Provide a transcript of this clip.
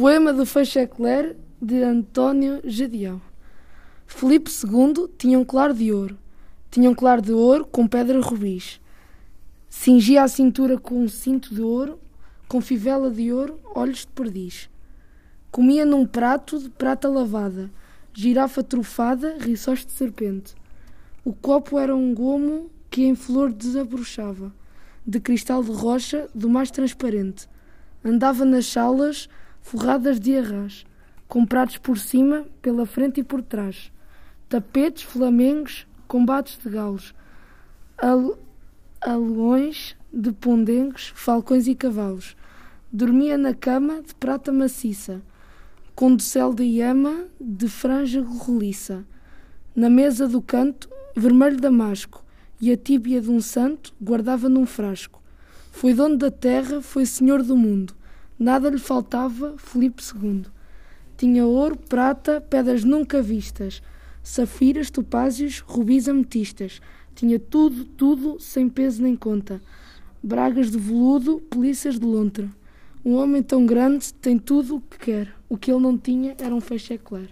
Poema do Feixecler de António Gedeão. Filipe II tinha um claro de ouro. Tinha um claro de ouro com pedra rubis. Cingia a cintura com um cinto de ouro, com fivela de ouro, olhos de perdiz. Comia num prato de prata lavada, girafa trufada, riçóis de serpente. O copo era um gomo que em flor desabrochava, de cristal de rocha do mais transparente. Andava nas salas forradas de arras, com pratos por cima, pela frente e por trás, tapetes flamengos, combates de galos, al alões de pondengos, falcões e cavalos. Dormia na cama de prata maciça, com docel de iama de franja roliça. Na mesa do canto, vermelho damasco, e a tíbia de um santo guardava num frasco. Foi dono da terra, foi senhor do mundo. Nada lhe faltava, Filipe II. Tinha ouro, prata, pedras nunca vistas, safiras, topázios, rubis ametistas. Tinha tudo, tudo, sem peso nem conta. Bragas de veludo, pelícias de lontra. Um homem tão grande tem tudo o que quer. O que ele não tinha era um feixe claro.